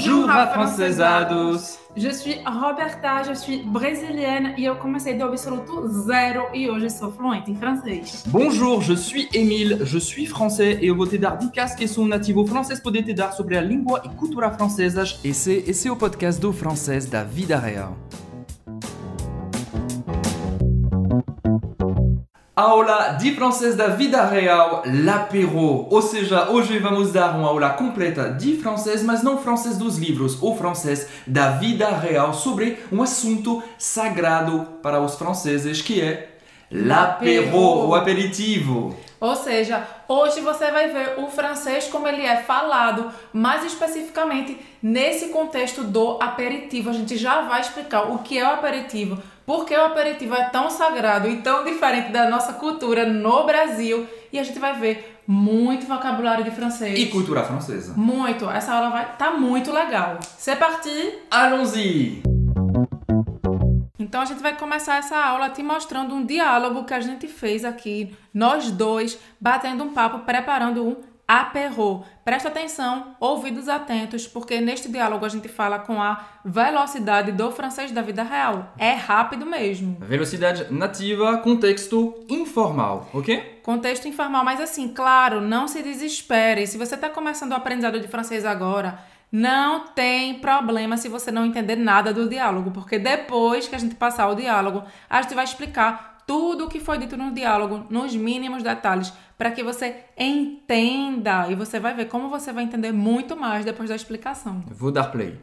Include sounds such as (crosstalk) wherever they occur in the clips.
Bonjour, afrancesados! Je suis Roberta, je suis brésilienne e eu comecei do absoluto zero e hoje sou fluente em francês. Bonjour, je suis Émile, je suis français e eu vou te dar dicas que sou nativo francês poder te dar sobre a língua e cultura francesas. Esse, esse é o podcast do francês da vida real. Aula de francês da vida real, l'apéro. Ou seja, hoje vamos dar uma aula completa de francês, mas não francês dos livros, ou francês da vida real sobre um assunto sagrado para os franceses que é l'apéro, o aperitivo. Ou seja, hoje você vai ver o francês como ele é falado, mais especificamente nesse contexto do aperitivo. A gente já vai explicar o que é o aperitivo, por que o aperitivo é tão sagrado e tão diferente da nossa cultura no Brasil. E a gente vai ver muito vocabulário de francês. E cultura francesa. Muito. Essa aula vai tá muito legal. C'est parti! Allons-y! Então a gente vai começar essa aula te mostrando um diálogo que a gente fez aqui, nós dois, batendo um papo, preparando um apéro. Presta atenção, ouvidos atentos, porque neste diálogo a gente fala com a velocidade do francês da vida real. É rápido mesmo. Velocidade nativa, contexto informal, ok? Contexto informal, mas assim, claro, não se desespere. Se você está começando o aprendizado de francês agora, não tem problema se você não entender nada do diálogo, porque depois que a gente passar o diálogo, a gente vai explicar tudo o que foi dito no diálogo, nos mínimos detalhes, para que você entenda e você vai ver como você vai entender muito mais depois da explicação. Vou dar play.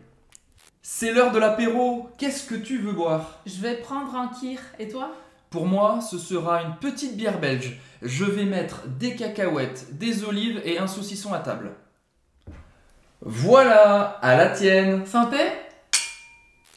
C'est l'heure de l'apéro. Qu'est-ce que tu veux boire Je vais prendre un kir. Et toi Pour moi, ce sera une petite bière belge. Je vais mettre des cacahuètes, des olives et un saucisson à table. Voilà, à la tienne. Santé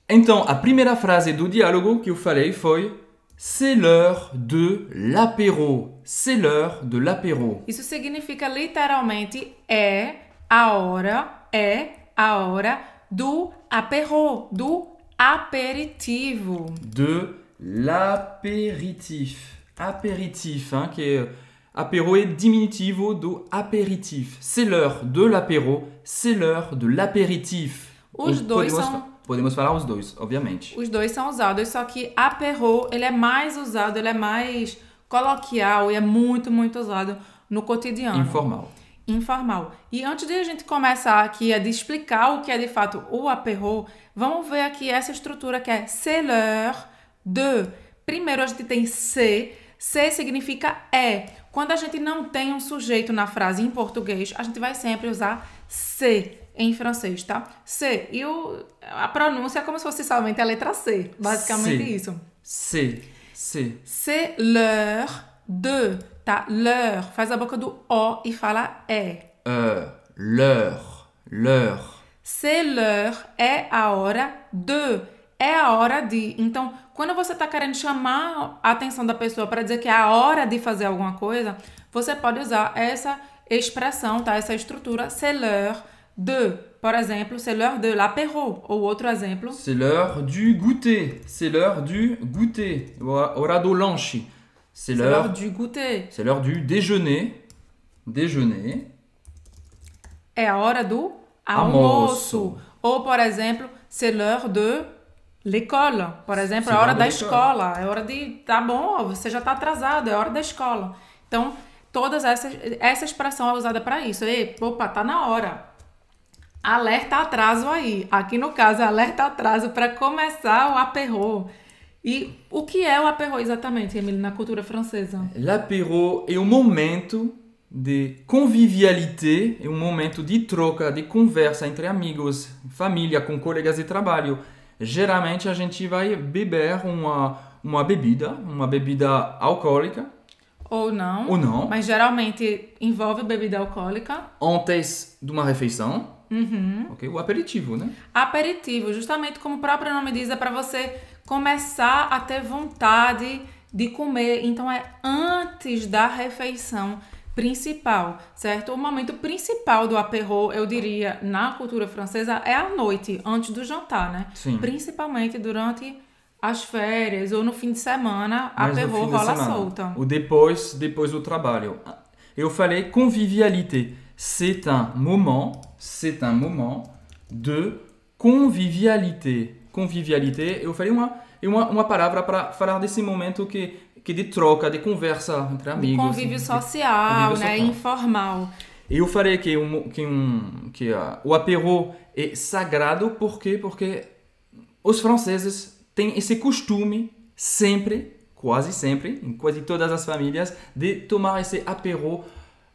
Então, a primeira frase do diálogo que eu falei foi C'est l'heure de l'apéro. C'est l'heure de l'apéro. Isso significa literalmente é a hora, é a hora do apéro, do aperitivo. De l'apéritif. Apéritif, hein, que é apéro é diminutivo do apéritif. C'est l'heure de l'apéro, c'est l'heure de l'apéritif. Os dois podemos, são podemos falar os dois, obviamente. Os dois são usados, só que apéro, ele é mais usado, ele é mais coloquial e é muito, muito usado no cotidiano. Informal. Informal. E antes de a gente começar aqui a de explicar o que é de fato o apéro, vamos ver aqui essa estrutura que é c'est l'heure de. Primeiro a gente tem c'est, c'est significa é. Quando a gente não tem um sujeito na frase em português, a gente vai sempre usar c'est em francês, tá? C. E o, a pronúncia é como se fosse somente a letra C. Basicamente C. isso. C'est. C'est. C'est l'heure de, tá? L'heure. Faz a boca do O e fala é. Heure. L'heure. L'heure. C'est l'heure é a hora de. É a hora de. Então, quando você está querendo chamar a atenção da pessoa para dizer que é a hora de fazer alguma coisa, você pode usar essa expressão, tá? Essa estrutura, c'est l'heure de. Por exemplo, c'est l'heure de l'apéro. Ou outro exemplo, C'est l'heure du goûter. C'est l'heure du goûter. Hora do lanche. C'est l'heure. du goûter. C'est l'heure du déjeuner. Déjeuner. É a hora do Almoço. almoço. Ou, por exemplo, c'est l'heure de l'école. Por exemplo, é a hora da escola. É hora de. Tá bom, você já tá atrasado, é hora da escola. Então, todas essas. Essa expressão é usada para isso. Ei, opa, tá na hora. Alerta atraso aí. Aqui no caso, é alerta atraso para começar o apéro. E o que é o apéro exatamente, Emily, na cultura francesa? L'apéro é um momento de convivialité, é um momento de troca, de conversa entre amigos, família, com colegas de trabalho. Geralmente a gente vai beber uma, uma bebida, uma bebida alcoólica Ou não. ou não, Mas geralmente envolve bebida alcoólica. antes de uma refeição. Uhum. ok? O aperitivo, né? Aperitivo, justamente como o próprio nome diz, é para você começar a ter vontade de comer. Então é antes da refeição principal, certo? O momento principal do apéro, eu diria, na cultura francesa é à noite, antes do jantar, né? Sim. Principalmente durante as férias ou no fim de semana, Mas fim de rola semana. solta. O depois, depois do trabalho. Eu falei convivialité. C'est un moment, c'est un moment de convivialité. Convivialité, eu falei uma, uma, uma palavra para falar desse momento que, que de troca, de conversa entre amigos. Convívio de- social, convívio né? social. Informal. E eu falei que, um, que, um, que ah, o apéro é sagrado, por quê? Porque os franceses têm esse costume, sempre, quase sempre, em quase todas as famílias, de tomar esse apéro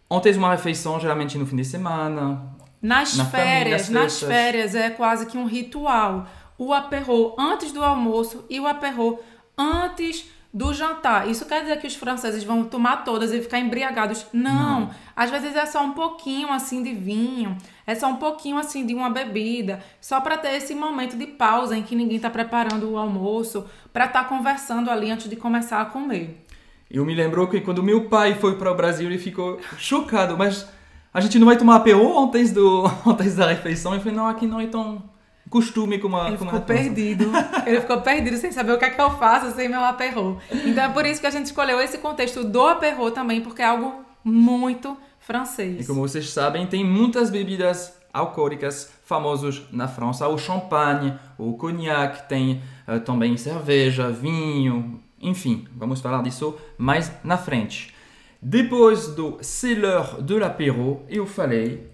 antes de uma refeição, geralmente no fim de semana. Nas Na família, férias, as nas férias é quase que um ritual. O aperro antes do almoço e o aperro antes do jantar. Isso quer dizer que os franceses vão tomar todas e ficar embriagados? Não. Às vezes é só um pouquinho assim de vinho, é só um pouquinho assim de uma bebida, só para ter esse momento de pausa em que ninguém está preparando o almoço, para estar conversando ali antes de começar a comer. Eu me lembro que quando meu pai foi para o Brasil, ele ficou chocado, mas a gente não vai tomar apéro antes, do, (laughs) antes da refeição? Eu falei, não, aqui não é tão costume como a Ele como ficou na França. perdido. (laughs) Ele ficou perdido sem saber o que é que eu faço sem meu aperro. Então é por isso que a gente escolheu esse contexto do aperro também, porque é algo muito francês. E como vocês sabem, tem muitas bebidas alcoólicas famosas na França. O champanhe, o cognac, tem eh, também cerveja, vinho, enfim, vamos falar disso mais na frente. Depois do C'est l'heure de l'apéro, eu falei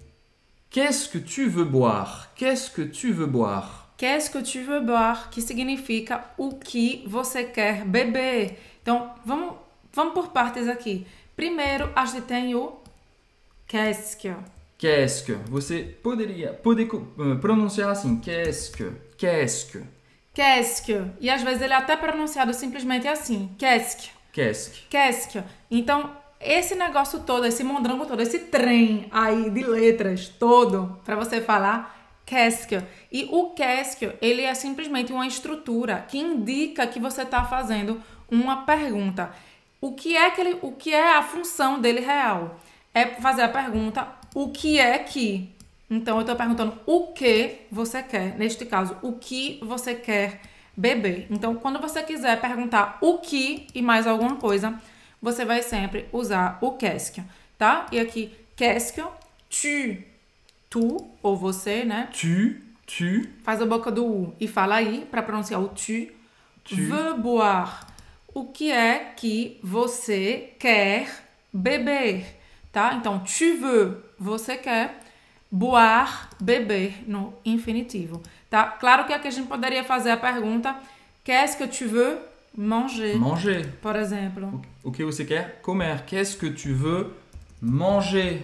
Qu'est-ce que tu veux boire? Qu'est-ce que tu veux boire? Qu'est-ce que tu veux boire? Que significa o que você quer beber. Então, vamos, vamos por partes aqui. Primeiro, a gente tem o qu'est-ce que. Qu'est-ce que? Você poderia pode eh, pronunciar assim, qu'est-ce que? Qu'est-ce que? Qu'est-ce que. E às vezes ele é até pronunciado simplesmente assim. Qu'est-ce que. Qu'est-ce que? Qu'est-ce que. Então, esse negócio todo, esse mondrango todo, esse trem aí de letras todo, para você falar que. E o que, ele é simplesmente uma estrutura que indica que você está fazendo uma pergunta. O que é que ele, o que é a função dele real? É fazer a pergunta o que é que. Então eu estou perguntando o que você quer. Neste caso, o que você quer beber. Então, quando você quiser perguntar o que e mais alguma coisa, você vai sempre usar o qu'est-ce que, tá? E aqui, qu'est-ce que, tu, tu ou você, né? Tu, tu, Faz a boca do U e fala aí para pronunciar o tu. Tu. Veux boire. O que é que você quer beber, tá? Então, tu veux, você quer. Boire, beber, no infinitivo, tá? Claro que aqui a gente poderia fazer a pergunta Qu'est-ce que tu veux manger? manger. Por exemplo. O que você quer comer? Qu'est-ce que tu veux manger?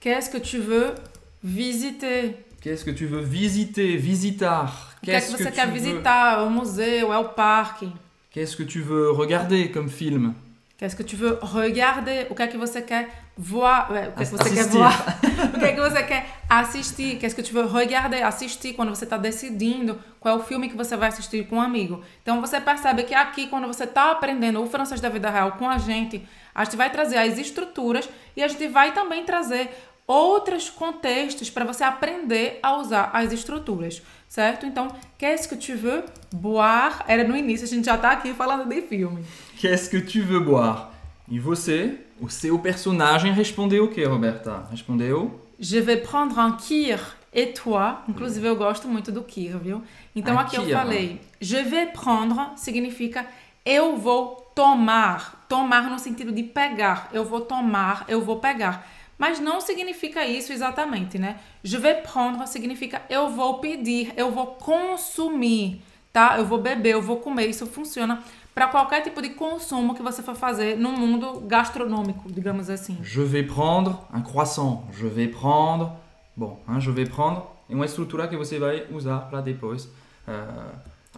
Qu'est-ce que tu veux visiter? Qu'est-ce que tu veux visiter, visitar? O que que Qu'est-ce você tu quer veux- visitar? O museu, é o parque? Qu'est-ce que tu veux regarder comme film? Qu'est-ce que tu veux regarder? O que é que você quer voir? é, O que é que você quer Assistir. voir? (laughs) o que é que você quer assistir? Qu'est-ce que tu veux regarder? Assistir quando você está decidindo qual é o filme que você vai assistir com um amigo. Então você percebe que aqui, quando você está aprendendo o francês da vida real com a gente, a gente vai trazer as estruturas e a gente vai também trazer outros contextos para você aprender a usar as estruturas, certo? Então, qu'est-ce que tu veux boire? Era no início, a gente já tá aqui falando de filme. Qu'est-ce que tu veux boire? E você, o seu personagem, respondeu o que, Roberta? Respondeu Je vais prendre un kir et toi. Inclusive, eu gosto muito do kir, viu? Então, Un aqui eu falei. Je vais prendre significa eu vou tomar. Tomar no sentido de pegar. Eu vou tomar, eu vou pegar. Mas não significa isso exatamente, né? Je vais prendre significa eu vou pedir, eu vou consumir, tá? Eu vou beber, eu vou comer. Isso funciona para qualquer tipo de consumo que você for fazer no mundo gastronômico, digamos assim. Je vais prendre un croissant. Je vais prendre. Bom, hein, je vais prendre. É uma estrutura que você vai usar para depois eh,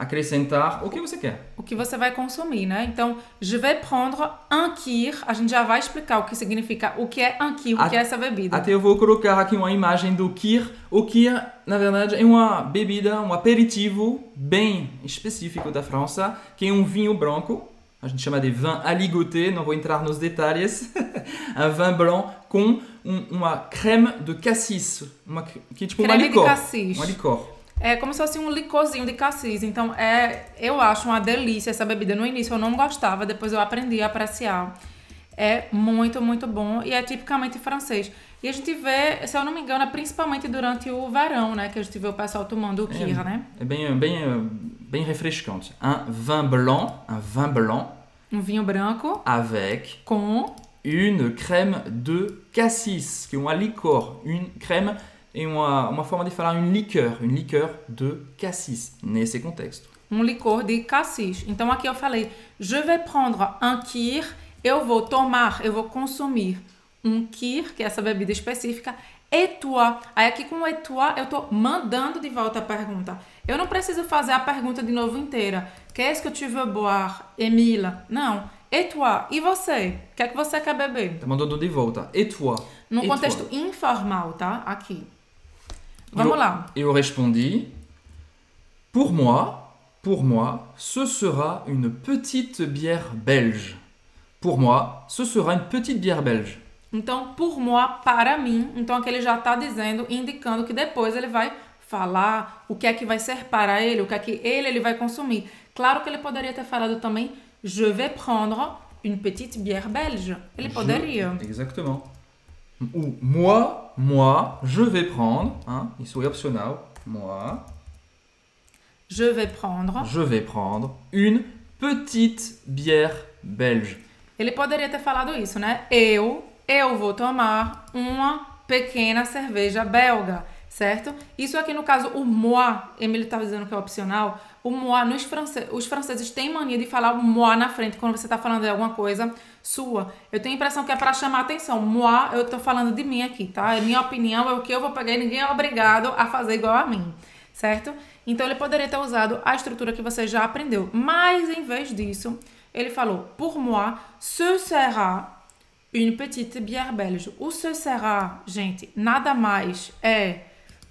acrescentar o que você quer. o que você vai consumir, né? Então, je vais prendre un kir. A gente já vai explicar o que significa, o que é un kir, o A- que é essa bebida. Até eu vou colocar aqui uma imagem do kir. O kir, na verdade, é uma bebida, um aperitivo bem específico da França, que é um vinho branco. A gente chama de vin aligoté, não vou entrar nos detalhes. (laughs) um vin blanc com um- uma crème de cassis, uma, que é tipo uma Creme de licor. cassis. Uma licor. É como se fosse um licorzinho de cassis. Então, é, eu acho uma delícia essa bebida. No início eu não gostava, depois eu aprendi a apreciar. é muito, muito bom e é tipicamente francês. E a gente vê, se eu não me engano, é principalmente durante o verão, né? Que a gente vê o pessoal tomando o kir, né? É bem, bem, bem refrescante. Un vin blanc, un vin blanc Um vinho branco avec com une crème de cassis, que é uma licor. Une crème é uma, uma forma de falar une liqueur, une liqueur de cassis, nesse contexto. um licor de cassis. Então aqui eu falei, je vais prendre un kir, eu vou tomar, eu vou consumir um kir, que é essa bebida específica, et toi. Aí aqui com et toi eu tô mandando de volta a pergunta. Eu não preciso fazer a pergunta de novo inteira. Qu'est-ce que tu veux boire, Emile? Não. Et toi? E você? O que é que você quer beber? Tá mandando de volta. Et toi? Num Et contexto toi? informal, tá? Aqui. Vamos eu, lá. Eu respondi, pour moi, pour moi, ce sera une petite bière belge. Pour moi, ce sera une petite bière belge. Então, por moi, para mim. Então, aqui ele já está dizendo, indicando que depois ele vai falar o que é que vai ser para ele, o que é que ele, ele vai consumir. Claro que ele poderia ter falado também, je vais prendre une petite bière belge. Ele Je- poderia. Exactement. Ou moi, moi, je vais prendre, hein, isso é opcional. Moi, Je vais prendre. je vais prendre une petite bière belge. Ele poderia ter falado isso, né? Eu, eu vou tomar uma pequena cerveja belga, certo? Isso aqui no caso, o moi, Emily estava dizendo que é opcional. O moi, nos france... os franceses têm mania de falar o moi na frente quando você está falando de alguma coisa sua. Eu tenho a impressão que é para chamar atenção. Moi, eu tô falando de mim aqui, tá? É minha opinião, é o que eu vou pegar e ninguém é obrigado a fazer igual a mim, certo? Então ele poderia ter usado a estrutura que você já aprendeu. Mas em vez disso, ele falou: Pour moi, ce sera une petite bière belge. O ce sera, gente, nada mais é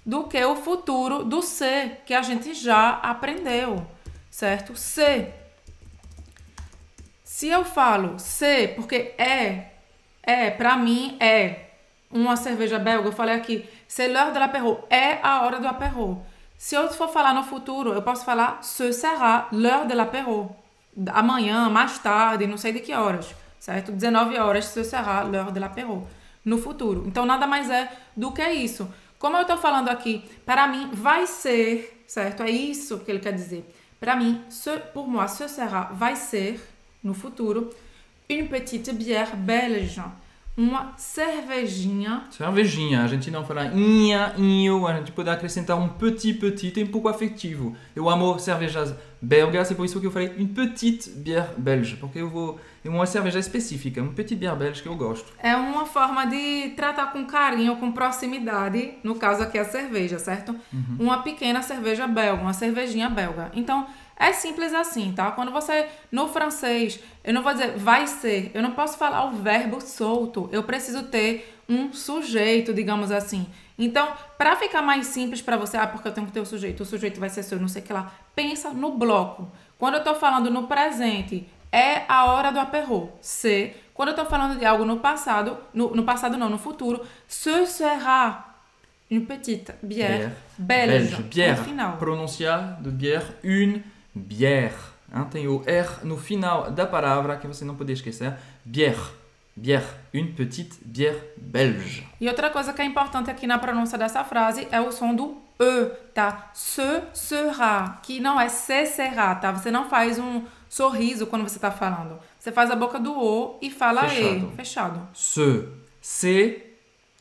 do que o futuro do se que a gente já aprendeu, certo? Se. Se eu falo se, porque é, é, pra mim é uma cerveja belga, eu falei aqui, c'est l'heure de l'apéro, é a hora do apéro. Se eu for falar no futuro, eu posso falar ce sera l'heure de l'apéro. Amanhã, mais tarde, não sei de que horas, certo? 19 horas, ce sera l'heure de l'apéro. No futuro. Então, nada mais é do que isso. Como eu tô falando aqui, para mim vai ser, certo? É isso que ele quer dizer. Para mim, ce, pour moi, ce sera, vai ser, no futuro, une petite bière belge. Uma cervejinha Cervejinha, a gente não fala inha, inho, a gente pode acrescentar um petit, petit, tem um pouco afetivo. Eu amo cervejas belgas, é por isso que eu falei une petite bière belge, porque eu vou. É uma cerveja específica, uma petite bière belge que eu gosto. É uma forma de tratar com carinho, com proximidade, no caso aqui a cerveja, certo? Uma pequena cerveja belga, uma cervejinha belga. Então, é simples assim, tá? Quando você, no francês, eu não vou dizer vai ser, eu não posso falar o verbo solto, eu preciso ter um sujeito, digamos assim. Então, para ficar mais simples para você, ah, porque eu tenho que ter o sujeito, o sujeito vai ser seu, não sei o que lá. Pensa no bloco. Quando eu tô falando no presente, é a hora do apéro. Se. Quando eu tô falando de algo no passado, no, no passado não, no futuro, ce sera une petite bière, belge. Bière. No final. Pronunciar de bière, une bière. Hein, tem o R no final da palavra que você não pode esquecer. Bière. Bière. Une petite bière belge. E outra coisa que é importante aqui na pronúncia dessa frase é o som do E, tá? Ce sera, que não é se será, tá? Você não faz um sorriso quando você tá falando. Você faz a boca do O e fala Fechado. E. Fechado. Ce, c'est,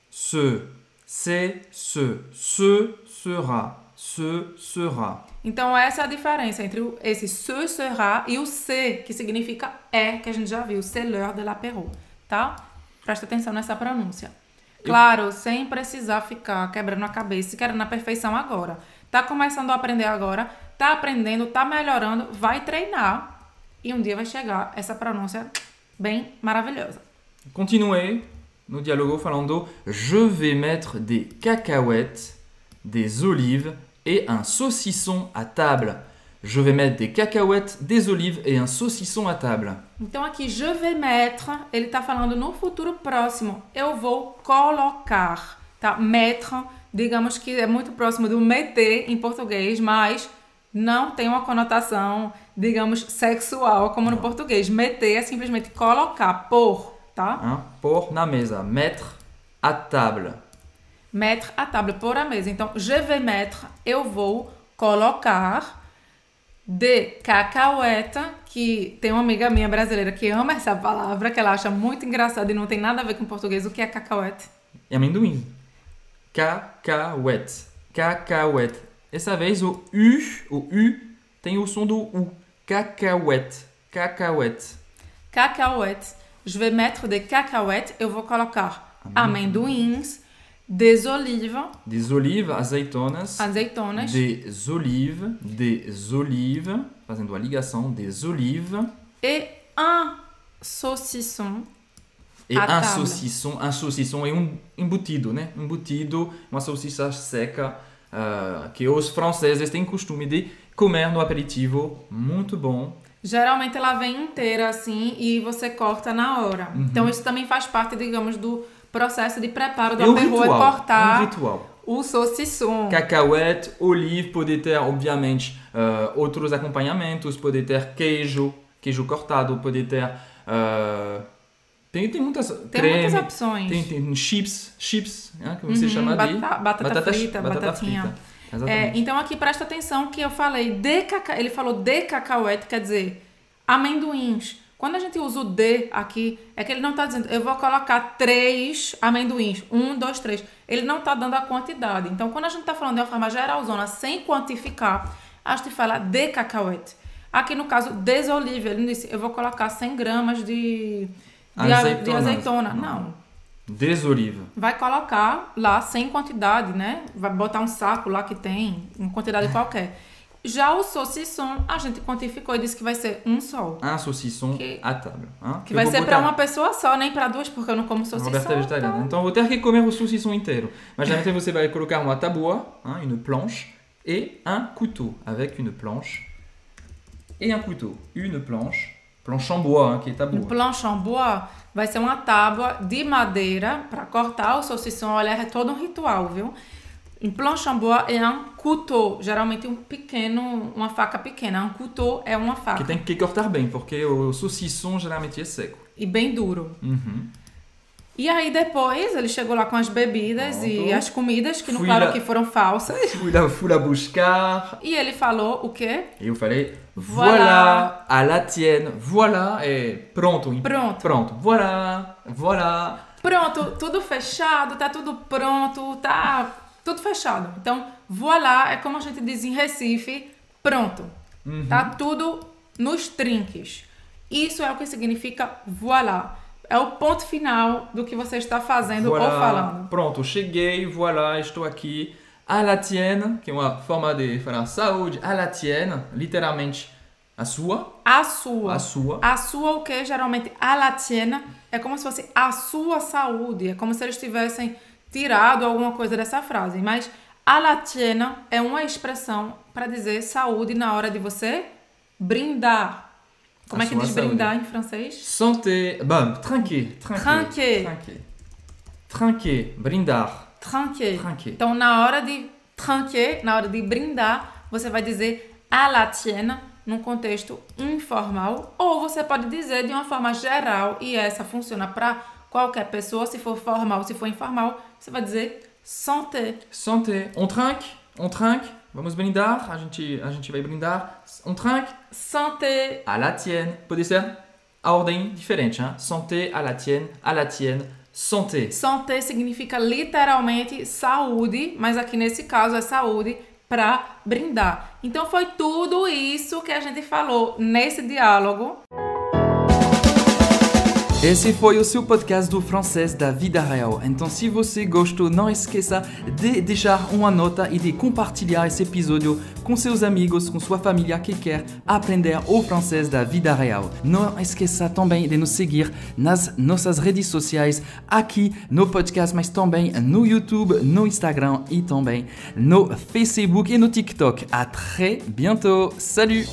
ce, c'est, ce, ce sera, ce sera. Então, essa é a diferença entre esse ce sera e o se, que significa é, que a gente já viu. C'est l'heure de l'apéro, tá? Presta atenção nessa pronúncia. Claro, sem precisar ficar quebrando a cabeça e querendo a perfeição agora. Tá começando a aprender agora, tá aprendendo, tá melhorando, vai treinar e um dia vai chegar essa pronúncia bem maravilhosa. Continuez no dialogo falando Je vais mettre des cacahuètes, des olives et un saucisson à table. Je vais mettre des cacahuètes, des olives et un saucisson à table. Então aqui, je vais mettre, ele tá falando no futuro próximo. Eu vou colocar, tá? Mettre, digamos que é muito próximo do meter em português, mas não tem uma conotação, digamos, sexual como no português. Meter é simplesmente colocar, pôr, tá? Hein? Pôr na mesa. Mettre à table. Mettre à table, pôr à mesa. Então, je vais mettre, eu vou colocar de cacahuete, que tem uma amiga minha brasileira que ama essa palavra, que ela acha muito engraçada e não tem nada a ver com português. O que é cacahuete? E amendoim. Cacahuète. Cacahuète. Dessa vez o U, o U tem o som do U. Cacahuète. Cacahuète. Cacahuete. Je vais mettre de cacahuete, eu vou colocar amendoins, des olives, Des olives, azeitonas. azeitonas, Des olives. Des olives. Fazendo a ligação. Des olives. e un saucisson. E un table. saucisson. Un saucisson é um embutido, né? Embutido, uma salsicha seca ah, que os franceses têm costume de comer no aperitivo. Muito bom. Geralmente ela vem inteira assim e você corta na hora. Uhum. Então isso também faz parte, digamos, do processo de preparo do É um aperro, é ritual. cortar Um ritual. o saucisson. Cacahuete, olive, pode ter, obviamente, ah, outros acompanhamentos, pode ter queijo, queijo cortado, pode ter. ah, tem, tem muitas. Tem creme, muitas opções. Tem, tem chips, chips, né, que você Uhum, chama de. bata- batata frita, batata batatinha. frita. É, então aqui presta atenção que eu falei de caca... ele falou de cacauete, quer dizer amendoins. Quando a gente usa o de aqui, é que ele não está dizendo eu vou colocar três amendoins, um, dois, três. Ele não está dando a quantidade. Então, quando a gente está falando de uma forma geralzona, sem quantificar, a gente fala de cacauete. Aqui no caso, des olive, ele não disse eu vou colocar 100 gramas de, de, a- de Azeitona. azeitona. Não. Des olives. Vai colocar lá sem quantidade, né? Vai botar um saco lá que tem, uma quantidade qualquer. Já o saucisson, a gente quantificou e disse que vai ser um só. Un saucisson Que- à table. hein. Que Eu vai ser para uma pessoa só, nem para duas, porque eu não como saucisson. Roberta é vegetariana. então- Então, eu vou ter que comer o saucisson inteiro. Mas geralmente você vai colocar uma taboa, hein, une planche, et un couteau, avec une planche et un couteau. Une planche, planche en bois, hein, qui est Um taboa. planche en bois vai ser uma tábua de madeira para cortar o saucisson. Olha, é todo um ritual, viu? Um planche en bois é um couteau, geralmente um pequeno, uma faca pequena. Um couteau é uma faca Que tem que cortar bem, porque o saucisson geralmente é seco. e bem duro. Uhum. E aí depois ele chegou lá com as bebidas e Pronto. as comidas, que Fui claro lá. que foram falsas. (laughs) Fui lá, fui lá buscar. E ele falou o quê? E eu falei, Voilà. à la tienne. Voilà, é pronto. Pronto. Pronto. Voilà, voilà. Pronto, tudo fechado, tá tudo pronto, tá tudo fechado. Então, voilà é como a gente diz em Recife, pronto. Uhum. Tá tudo nos trinques. Isso é o que significa voilà. É o ponto final do que você está fazendo ou falando. Pronto, cheguei, voilà, estou aqui. À la tienne, que é uma forma de falar saúde. À la tienne, literalmente a sua. A sua. A sua. A sua o que? Geralmente a la tienne é como se fosse a sua saúde. É como se eles tivessem tirado alguma coisa dessa frase. Mas a la tienne é uma expressão para dizer saúde na hora de você brindar. Como A é que diz saúde. brindar em francês? Santé. Bom, tranquer. Tranquer. Tranquer. Tranquer. Brindar. Tranquer. Tranquer. Então, na hora de tranquer, na hora de brindar, você vai dizer a la tienne num contexto informal, ou você pode dizer de uma forma geral, e essa funciona para qualquer pessoa, se for formal, se for informal, você vai dizer santé. Santé. On trinque. On trinque. Vamos brindar. A gente, a gente vai brindar. On trinque. Santé. À la tienne. Pode ser a ordem diferente, hein? Santé, à la tienne, à la tienne, santé. Santé significa literalmente saúde, mas aqui nesse caso é saúde para brindar. Então foi tudo isso que a gente falou nesse diálogo. Esse foi o seu podcast do francês da vida real. Então, se você gostou, não esqueça de deixar uma nota e de compartilhar esse episódio com seus amigos, com sua família que quer aprender o francês da vida real. Não esqueça também de nos seguir nas nossas redes sociais, aqui no podcast, mas também no YouTube, no Instagram e também no Facebook e no TikTok. À très bientôt. Salut!